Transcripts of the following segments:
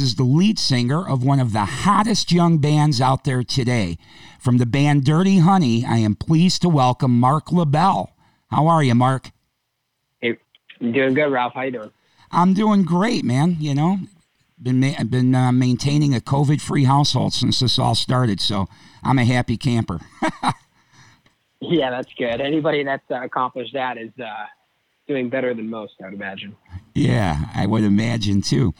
is the lead singer of one of the hottest young bands out there today. From the band Dirty Honey, I am pleased to welcome Marc LaBelle. How are you, Marc? Hey, I'm doing good, Ralph. How you doing? I'm doing great, man. You know, been ma- been uh, maintaining a COVID-free household since this all started, so I'm a happy camper. yeah, that's good. Anybody that's uh, accomplished that is uh, doing better than most, I would imagine. Yeah, I would imagine too.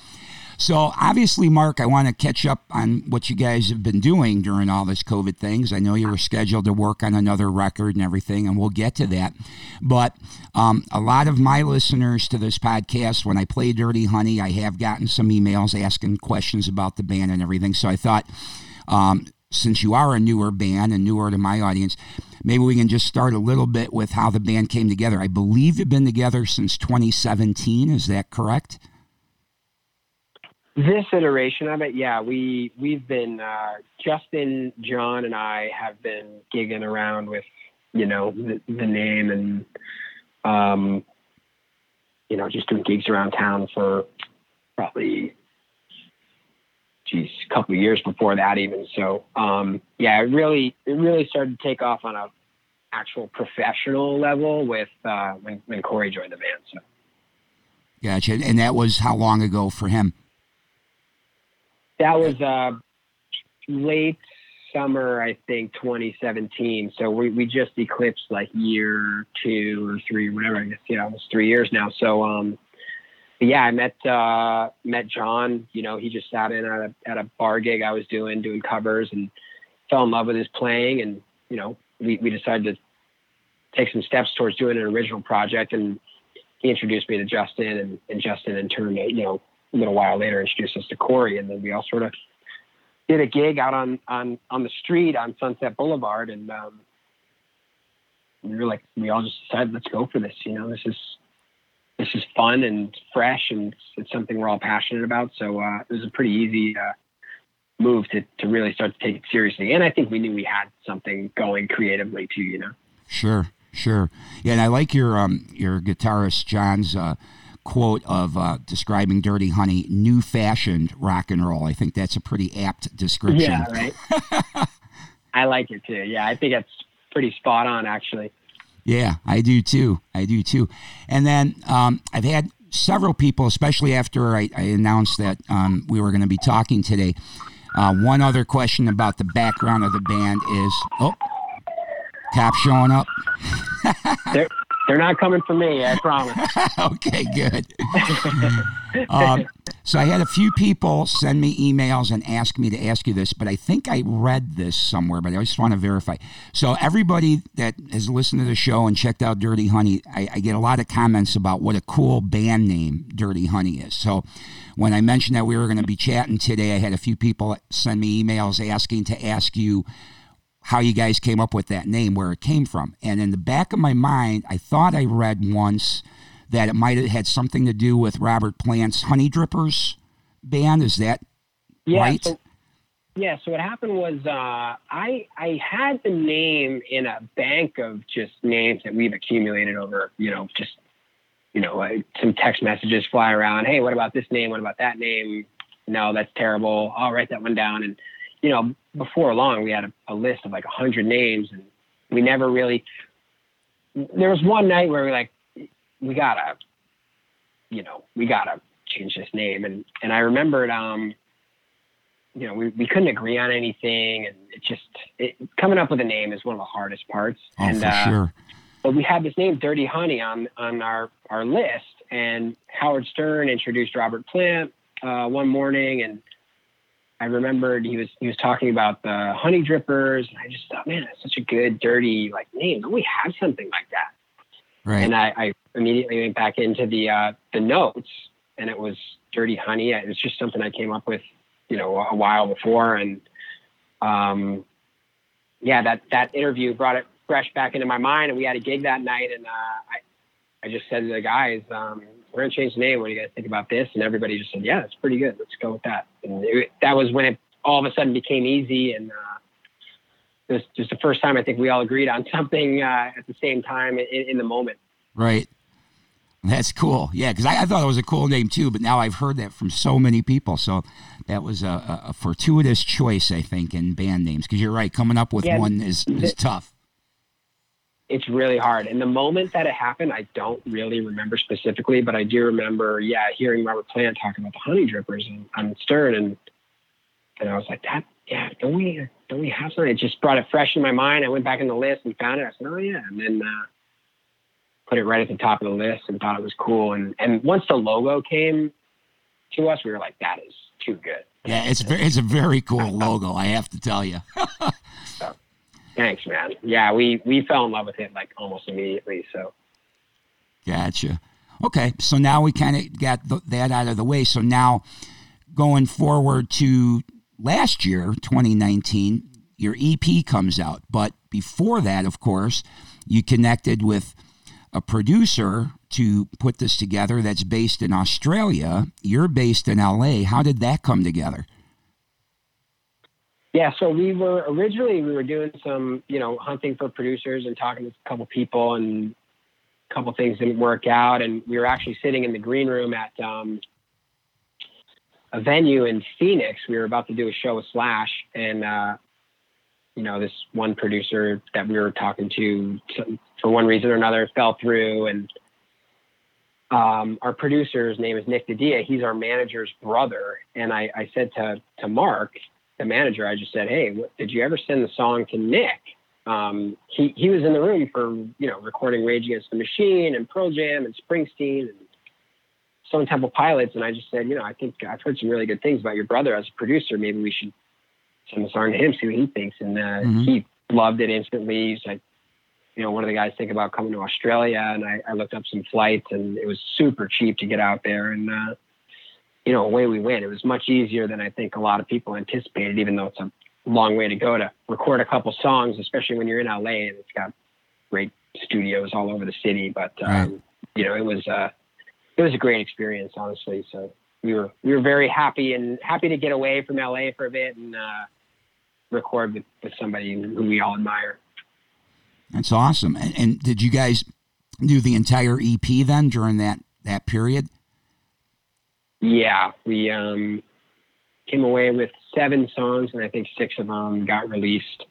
So obviously, Marc, I want to catch up on what you guys have been doing during all this COVID things. I know you were scheduled to work on another record and everything, and we'll get to that. But um, a lot of my listeners to this podcast, when I play Dirty Honey, I have gotten some emails asking questions about the band and everything. So I thought, um, since you are a newer band and newer to my audience, maybe we can just start a little bit with how the band came together. I believe you've been together since 2017. Is that correct? This iteration of it, yeah, we we've been uh, Justin, John, and I have been gigging around with, you know, the, the name and, um, you know, just doing gigs around town for probably, geez, a couple of years before that even. So, um, yeah, it really it really started to take off on a actual professional level with uh, when when Corey joined the band. So. Gotcha. And that was how long ago for him? That was uh, late summer, I think, 2017. So we, we just eclipsed like year two or three, whatever. I guess yeah, almost three years now. So um, yeah, I met uh, met John. You know, he just sat in at a at a bar gig I was doing, doing covers, and fell in love with his playing. And you know, we we decided to take some steps towards doing an original project. And he introduced me to Justin, and, and Justin in turn, you know, a little while later introduced us to Corey, and then we all sort of did a gig out on on on the street on Sunset Boulevard, and um, we were like, we all just decided, let's go for this. You know, this is this is fun and fresh, and it's, it's something we're all passionate about. So uh, it was a pretty easy uh, move to to really start to take it seriously, and I think we knew we had something going creatively too. You know. Sure, sure, yeah, and I like your um your guitarist John's. Uh, quote of uh, describing Dirty Honey, new fashioned rock and roll. I think that's a pretty apt description. Yeah, right. I like it too. Yeah, I think it's pretty spot on, actually. Yeah, I do too. I do too. And then um, I've had several people, especially after I, I announced that um, we were going to be talking today. Uh, one other question about the background of the band is oh, cop showing up. there, they're not coming for me, I promise. okay, good. um, so I had a few people send me emails and ask me to ask you this, but I think I read this somewhere, but I just want to verify. So everybody that has listened to the show and checked out Dirty Honey, I, I get a lot of comments about what a cool band name Dirty Honey is. So when I mentioned that we were going to be chatting today, I had a few people send me emails asking to ask you how you guys came up with that name, where it came from. And in the back of my mind, I thought I read once that it might have had something to do with Robert Plant's Honeydrippers band. Is that yeah, right? So, yeah. So what happened was uh, I I had the name in a bank of just names that we've accumulated over you know just you know uh, some text messages fly around. Hey, what about this name? What about that name? No, that's terrible. I'll write that one down and you know, before long, we had a, a list of like a hundred names, and we never really. There was one night where we like, we gotta, you know, we gotta change this name, and and I remembered, um, you know, we, we couldn't agree on anything, and it just it, coming up with a name is one of the hardest parts. Oh, and, for uh, sure. But we had this name, Dirty Honey, on on our our list, and Howard Stern introduced Robert Plant uh, one morning, and I remembered he was he was talking about the Honeydrippers, and I just thought, man, that's such a good, dirty like name. Don't we have something like that? Right. And I, I immediately went back into the uh, the notes, and it was dirty honey. It was just something I came up with, you know, a while before, and um, yeah, that that interview brought it fresh back into my mind, and we had a gig that night, and uh, I I just said to the guys, um, we're gonna change the name. What do you guys think about this? And everybody just said, yeah, that's pretty good. Let's go with that. And it, that was when it all of a sudden became easy. And uh, was just the first time I think we all agreed on something uh, at the same time in, in the moment. Right. That's cool. Yeah, because I, I, thought it was a cool name too, but now I've heard that from so many people. So that was a, a fortuitous choice, I think, in band names. Because you're right, coming up with yeah, one is, is tough. It's really hard. And the moment that it happened, I don't really remember specifically, but I do remember, yeah, hearing Robert Plant talking about the Honeydrippers and on Stern, and and I was like, that, yeah, don't we don't we have something? It just brought it fresh in my mind. I went back in the list and found it. I said, oh yeah, and then. Uh, put it right at the top of the list and thought it was cool. And and once the logo came to us, we were like, that is too good. Yeah, it's very, it's a very cool logo. I have to tell you. thanks, man. Yeah, we we fell in love with it like almost immediately. So. Gotcha. Okay, so now we kind of got that out of the way. So now, going forward to last year, 2019, your EP comes out. But before that, of course, you connected with a producer to put this together that's based in Australia. You're based in LA. How did that come together? Yeah, so we were originally we were doing some, you know, hunting for producers and talking to a couple people and a couple things didn't work out and we were actually sitting in the green room at um, a venue in Phoenix. We were about to do a show with Slash and uh, you know, this one producer that we were talking to for one reason or another fell through. And um, our producer's name is Nick DiDia. He's our manager's brother. And I, I said to, to Mark, the manager, I just said, Hey, what, did you ever send the song to Nick? Um, he, he was in the room for, you know, recording Rage Against the Machine and Pearl Jam and Springsteen and Stone Temple Pilots. And I just said, you know, I think I've heard some really good things about your brother as a producer. Maybe we should send the song to him, see what he thinks. And uh, mm-hmm. he loved it instantly. He's like, you know, what do the guys think about coming to Australia? And I, I looked up some flights, and it was super cheap to get out there. And uh, you know, away we went. It was much easier than I think a lot of people anticipated, even though it's a long way to go to record a couple songs, especially when you're in LA and it's got great studios all over the city. But um, right. you know, it was uh, it was a great experience, honestly. So we were we were very happy and happy to get away from LA for a bit and uh, record with, with somebody who we all admire. That's awesome. And, and, did you guys do the entire EP then during that that period? Yeah, we um, came away with seven songs, and I think six of them got released.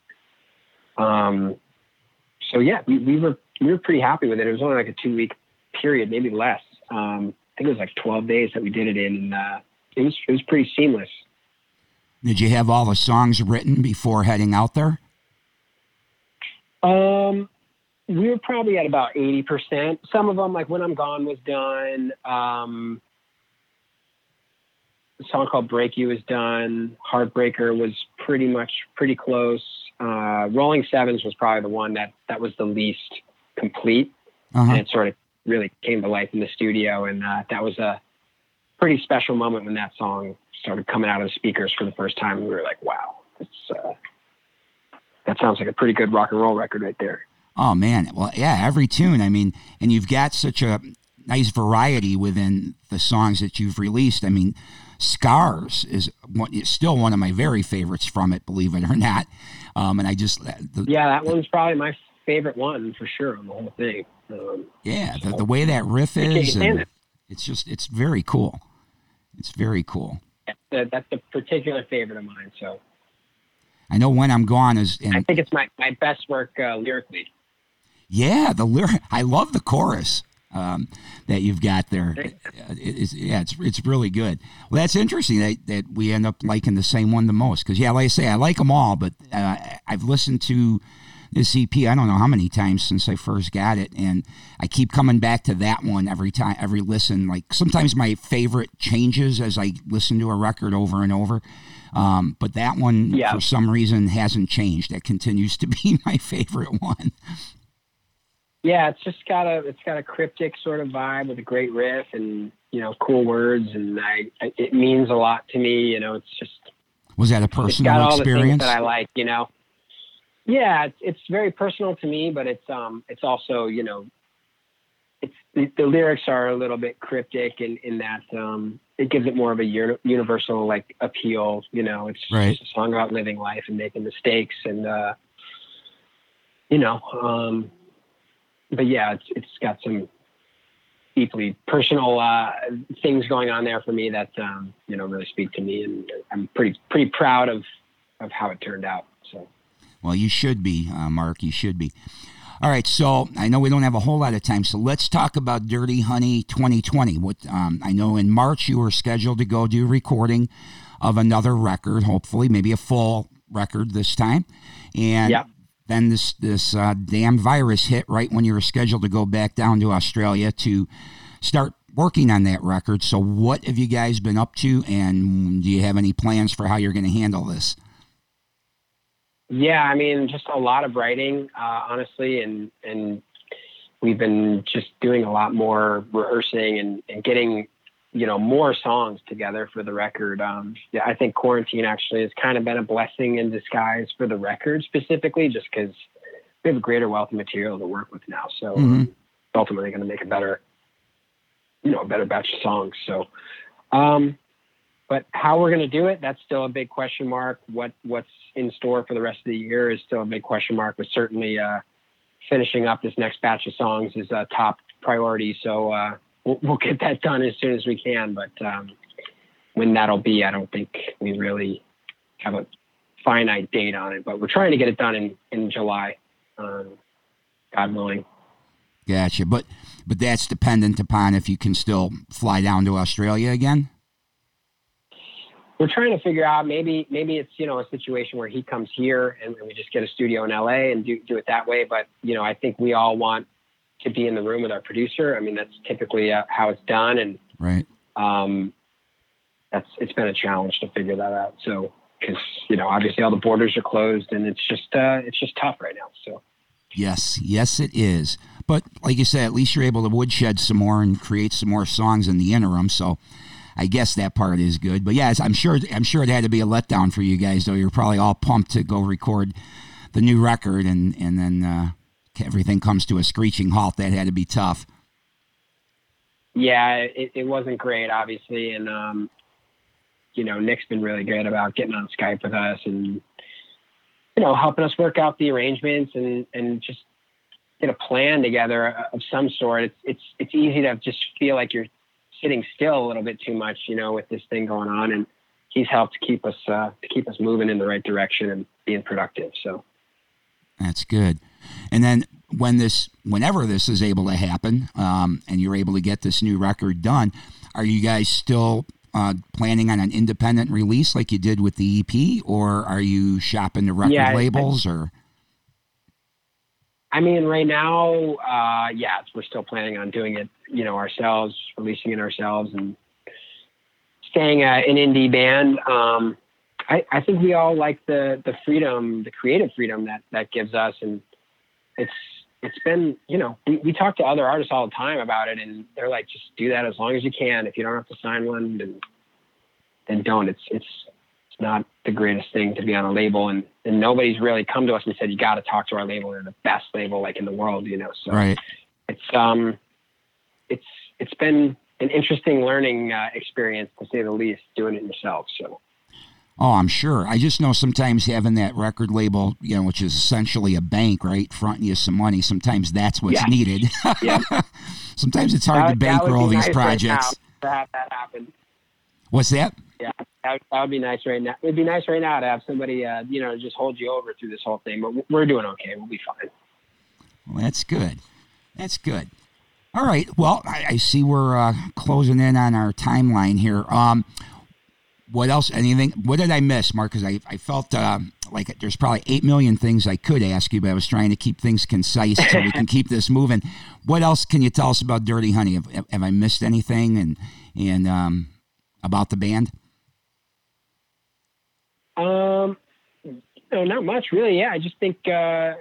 Um, so yeah, we, we were we were pretty happy with it. It was only like a two week period, maybe less. Um, I think it was like twelve days that we did it in, and uh, it was it was pretty seamless. Did you have all the songs written before heading out there? Um, we were probably at about 80%. Some of them, like When I'm Gone, was done. Um, song called Break You was done. Heartbreaker was pretty much pretty close. Uh, Rolling Sevens was probably the one that, that was the least complete. Uh-huh. And it sort of really came to life in the studio. And uh, that was a pretty special moment when that song started coming out of the speakers for the first time. We were like, wow, it's, uh, that sounds like a pretty good rock and roll record right there. Oh man, well yeah, every tune. I mean, and you've got such a nice variety within the songs that you've released. I mean, Scars is one, it's still one of my very favorites from it, believe it or not. Um, and I just uh, the, yeah, that one's probably my favorite one for sure on the whole thing. Um, yeah, the, the, way that riff is, it. it's just it's very cool. It's very cool. Yeah, that's a particular favorite of mine. So I know when I'm gone is. And, I think it's my, my best work uh, lyrically. Yeah, the lyric. I love the chorus um, that you've got there. It, it's, yeah, it's it's really good. Well, that's interesting that, that we end up liking the same one the most. Because yeah, like I say, I like them all, but uh, I've listened to this EP. I don't know how many times since I first got it, and I keep coming back to that one every time, every listen. Like sometimes my favorite changes as I listen to a record over and over. Um, but that one, yeah. for some reason, hasn't changed. That continues to be my favorite one. Yeah, it's just got a it's got a cryptic sort of vibe with a great riff and you know cool words, and I, I it means a lot to me. You know, it's just was that a personal it's got all experience that I like? You know, yeah, it's, it's very personal to me, but it's um it's also you know it's the, the lyrics are a little bit cryptic in in that um it gives it more of a universal like appeal. You know, it's right. just a song about living life and making mistakes, and uh, you know, um, but yeah, it's it's got some deeply personal uh, things going on there for me that um, you know really speak to me, and I'm pretty pretty proud of of how it turned out. So, well, you should be, uh, Marc. You should be. All right, so I know we don't have a whole lot of time, so let's talk about Dirty Honey 2020. What um, I know in March you were scheduled to go do recording of another record, hopefully, maybe a full record this time, and yeah. Then this this uh, damn virus hit right when you were scheduled to go back down to Australia to start working on that record. So, what have you guys been up to, and do you have any plans for how you're going to handle this? Yeah, I mean, just a lot of writing, uh, honestly, and and we've been just doing a lot more rehearsing and, and getting, you know, more songs together for the record. Um, yeah, I think quarantine actually has kind of been a blessing in disguise for the record specifically, just because we have a greater wealth of material to work with now. So Mhm. um, ultimately going to make a better, you know, a better batch of songs. So, um, but how we're going to do it, that's still a big question mark. What what's in store for the rest of the year is still a big question mark. But certainly, uh, finishing up this next batch of songs is a top priority. So uh, we'll, we'll get that done as soon as we can. But um, when that'll be, I don't think we really have a finite date on it. But we're trying to get it done in in July, um, God willing. Gotcha, but but that's dependent upon if you can still fly down to Australia again. we're trying to figure out maybe maybe it's you know a situation where he comes here and we just get a studio in LA and do do it that way. But you know I think we all want to be in the room with our producer. I mean that's typically uh, how it's done, and Right. um, that's it's been a challenge to figure that out. So because you know obviously all the borders are closed and it's just uh, it's just tough right now. So Yes, yes, it is. But like you said, at least you're able to woodshed some more and create some more songs in the interim. So I guess that part is good. But yes, I'm sure. I'm sure it had to be a letdown for you guys, though. You're probably all pumped to go record the new record, and and then uh, everything comes to a screeching halt. That had to be tough. yeah, it, it wasn't great, obviously, and um, you know, Nick's been really good about getting on Skype with us and you know helping us work out the arrangements and and just get a plan together of some sort. It's it's it's easy to just feel like you're sitting still a little bit too much, you know, with this thing going on, and he's helped keep us uh, to keep us moving in the right direction and being productive. So. That's good. And then when this, whenever this is able to happen, um, and you're able to get this new record done, are you guys still uh, planning on an independent release like you did with the EP, or are you shopping the record Yeah, I- labels? or I mean, right now, uh, yeah, we're still planning on doing it, you know, ourselves, releasing it ourselves, and staying uh, an indie band. Um, I, I think we all like the the freedom, the creative freedom that that gives us, and it's it's been, you know, we, we talk to other artists all the time about it, and they're like, just do that as long as you can. If you don't have to sign one, then then don't. It's it's it's not the greatest thing to be on a label, and and nobody's really come to us and said you got to talk to our label. They're the best label like in the world, you know. So right? it's um it's it's been an interesting learning uh, experience to say the least doing it yourself. So Oh, I'm sure. I just know sometimes having that record label, you know, which is essentially a bank, right, fronting you some money. Sometimes that's what's Yeah. needed. Yeah. sometimes it's hard That- to bankroll these nice right projects. now to have that happen. What's that? Yeah, that would, that would be nice right now. It'd be nice right now to have somebody, uh, you know, just hold you over through this whole thing. But we're doing okay. We'll be fine. Well, that's good. That's good. All right. Well, I, I see we're uh, closing in on our timeline here. Um, what else? Anything? What did I miss, Marc? Because I, I felt uh, like there's probably eight million things I could ask you, but I was trying to keep things concise so we can keep this moving. What else can you tell us about Dirty Honey? Have, have I missed anything? And and um, about the band? Um, no, not much really. Yeah, I just think uh,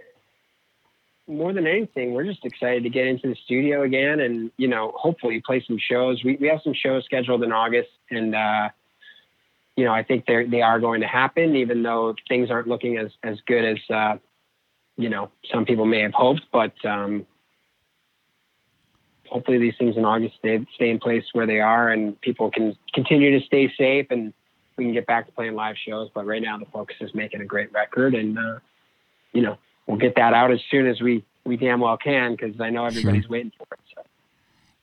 more than anything, we're just excited to get into the studio again, and you know, hopefully play some shows. We we have some shows scheduled in August, and uh, you know, I think they they are going to happen, even though things aren't looking as as good as uh, you know some people may have hoped. But um, hopefully, these things in August stay stay in place where they are, and people can continue to stay safe and we can get back to playing live shows. But right now, the focus is making a great record, and uh, you know we'll get that out as soon as we we damn well can because I know everybody's waiting for it.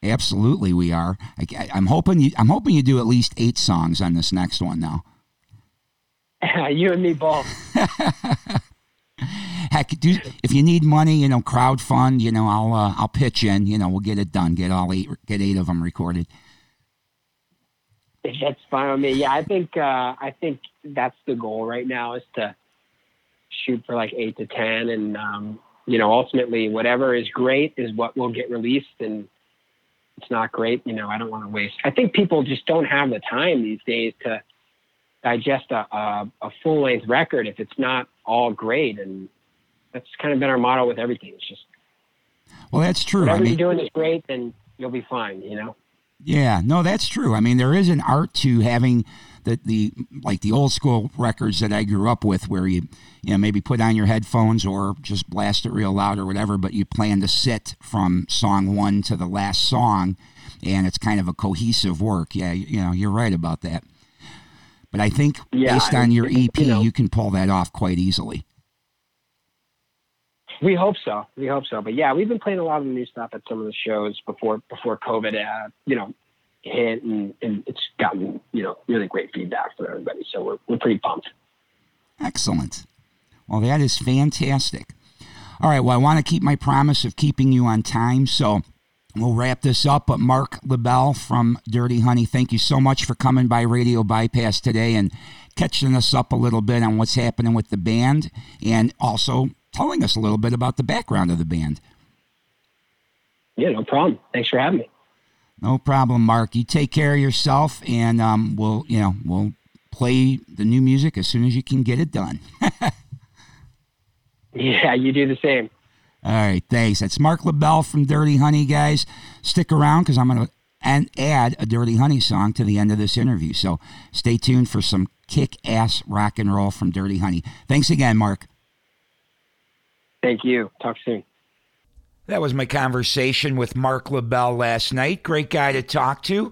So Absolutely, we are. I, am hoping you. I'm hoping you do at least eight songs on this next one now. you and me both. Heck, do, if you need money, you know, crowd fund. You know, I'll uh, I'll pitch in. You know, we'll get it done. Get all eight. Get eight of them recorded. That's fine with me. Yeah, I think uh, I think that's the goal right now is to shoot for like eight to ten, and um, you know, ultimately, whatever is great is what will get released, and it's not great. You know, I don't want to waste. I think people just don't have the time these days to digest a, a, a full length record if it's not all great, and that's kind of been our motto with everything. It's just well, that's true. Whatever I mean, you're doing is great, then you'll be fine. You know. Yeah, no, that's true. I mean, there is an art to having the the like the old school records that I grew up with, where you you know maybe put on your headphones or just blast it real loud or whatever, but you plan to sit from song one to the last song, and it's kind of a cohesive work. Yeah, you, know, you're right about that. But I think yeah, based on your EP, you, know, you can pull that off quite easily. We hope so. We hope so. But yeah, we've been playing a lot of the new stuff at some of the shows before before COVID, uh, you know, hit, and, and it's gotten you know really great feedback from everybody. So we're we're pretty pumped. Excellent. Well, that is fantastic. All right. Well, I want to keep my promise of keeping you on time, so we'll wrap this up. But Marc LaBelle from Dirty Honey, thank you so much for coming by Radio Bypass today and catching us up a little bit on what's happening with the band and also telling us a little bit about the background of the band. Yeah, no problem. Thanks for having me. No problem, Marc. You take care of yourself, and um, we'll, you know, we'll play the new music as soon as you can get it done. yeah, you do the same. All right, thanks. That's Marc LaBelle from Dirty Honey, guys. Stick around because I'm going to and add a Dirty Honey song to the end of this interview. So stay tuned for some kick ass rock and roll from Dirty Honey. Thanks again, Marc. Thank you. Talk soon. That was my conversation with Marc LaBelle last night. Great guy to talk to.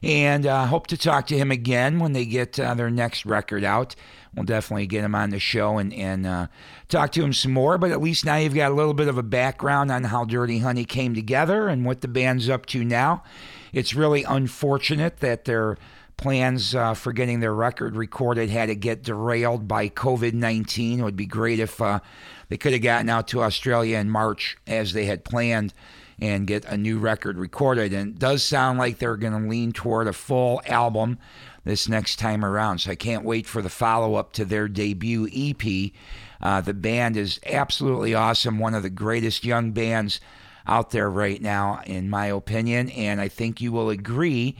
And uh, hope to talk to him again when they get uh, their next record out. We'll definitely get him on the show and, and uh, talk to him some more. But at least now you've got a little bit of a background on how Dirty Honey came together and what the band's up to now. It's really unfortunate that their plans uh, for getting their record recorded had to get derailed by COVID 19. It would be great if uh, they could have gotten out to Australia in March as they had planned and get a new record recorded. And it does sound like they're going to lean toward a full album this next time around. So I can't wait for the follow up to their debut EP. Uh, the band is absolutely awesome, one of the greatest young bands out there right now, in my opinion. And I think you will agree.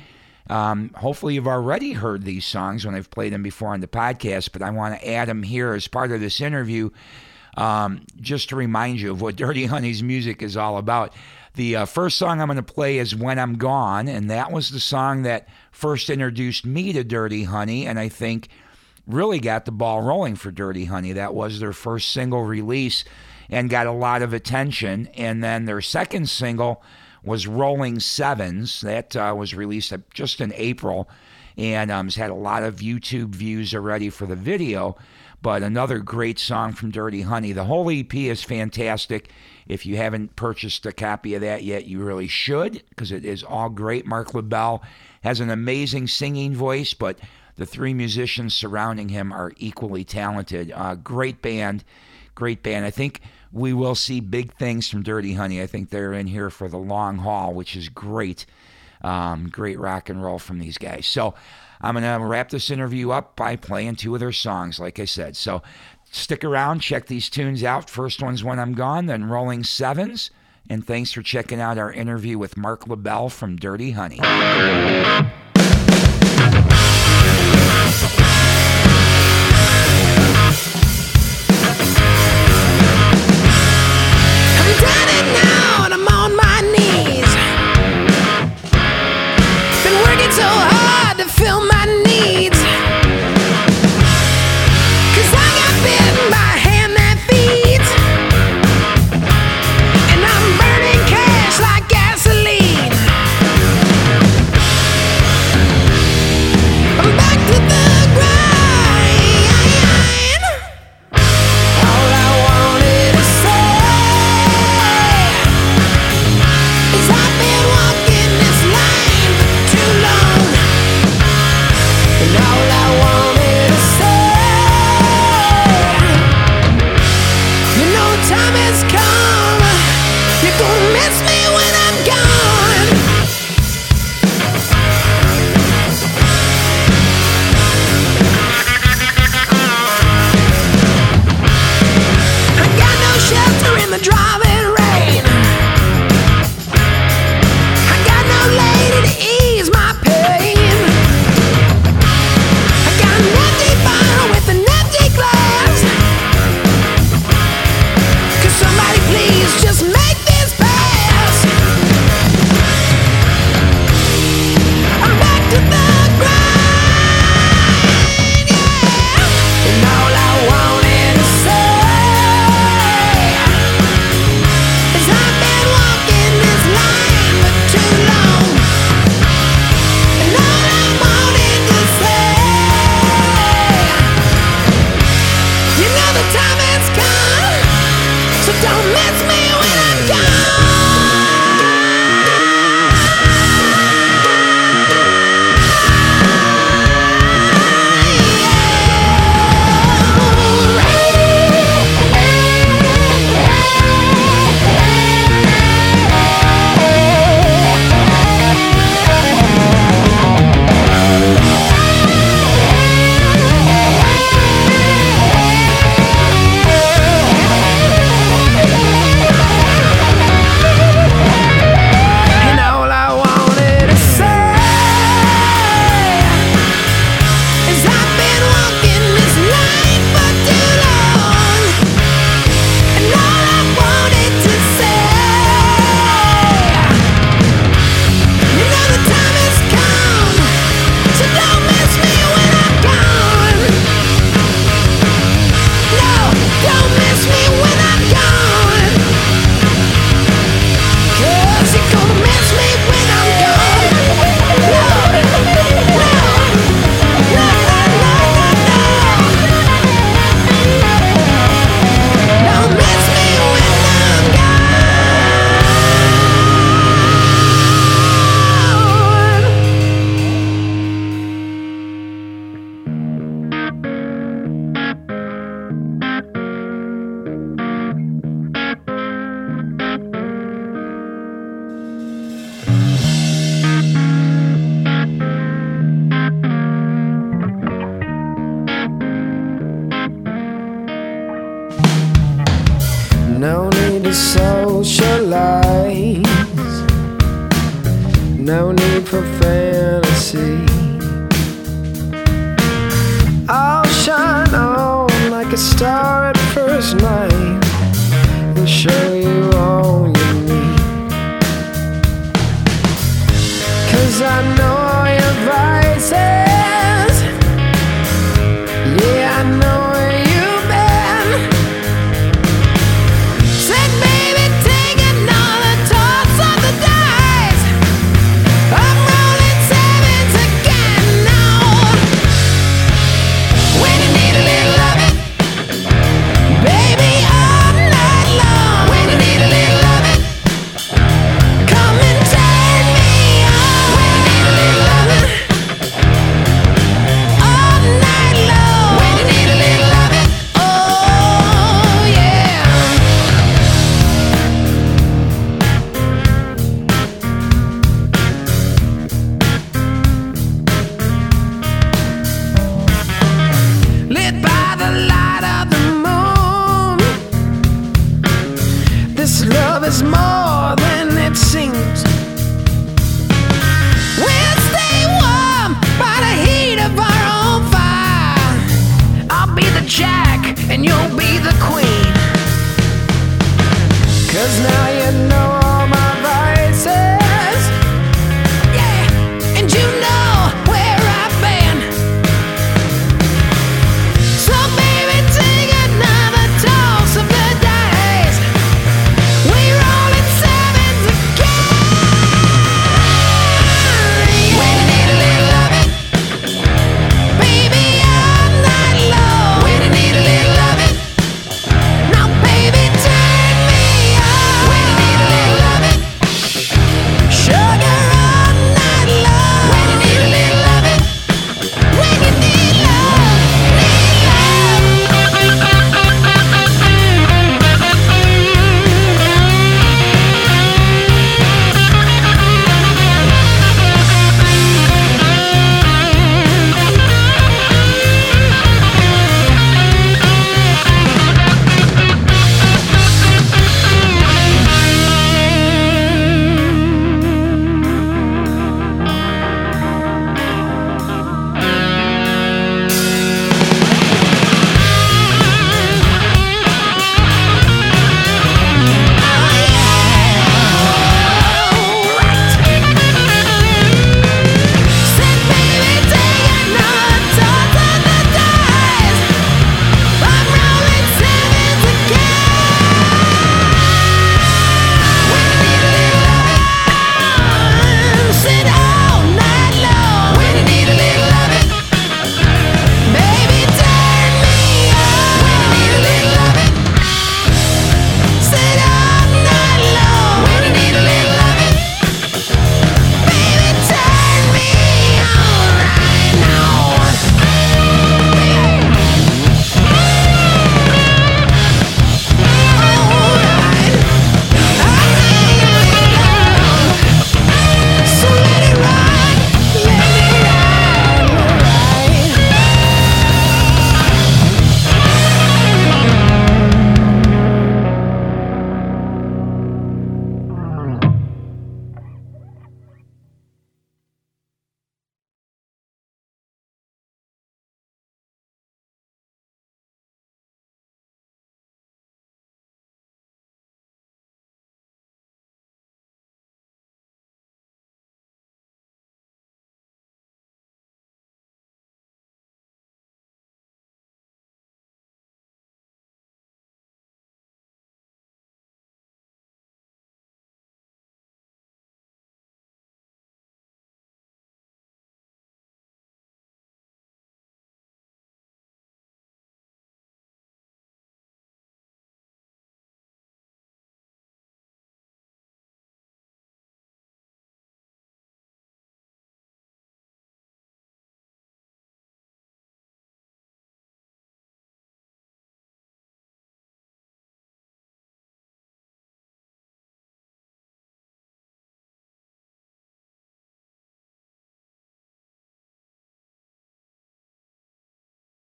Um, hopefully, you've already heard these songs when I've played them before on the podcast, but I want to add them here as part of this interview um, just to remind you of what Dirty Honey's music is all about. The uh, first song I'm going to play is When I'm Gone, and that was the song that first introduced me to Dirty Honey, and I think really got the ball rolling for Dirty Honey. That was their first single release and got a lot of attention. And then their second single was Rolling Sevens. That uh, was released just in April and um, has had a lot of YouTube views already for the video but another great song from Dirty Honey. The whole EP is fantastic. If you haven't purchased a copy of that yet, you really should because it is all great. Marc LaBelle has an amazing singing voice, but the three musicians surrounding him are equally talented. Uh, great band, great band. I think we will see big things from Dirty Honey. I think they're in here for the long haul, which is great. Um, great rock and roll from these guys. So I'm going to wrap this interview up by playing two of their songs, like I said. So stick around, check these tunes out. First one's When I'm Gone, then Rolling Sevens. And thanks for checking out our interview with Marc LaBelle from Dirty Honey.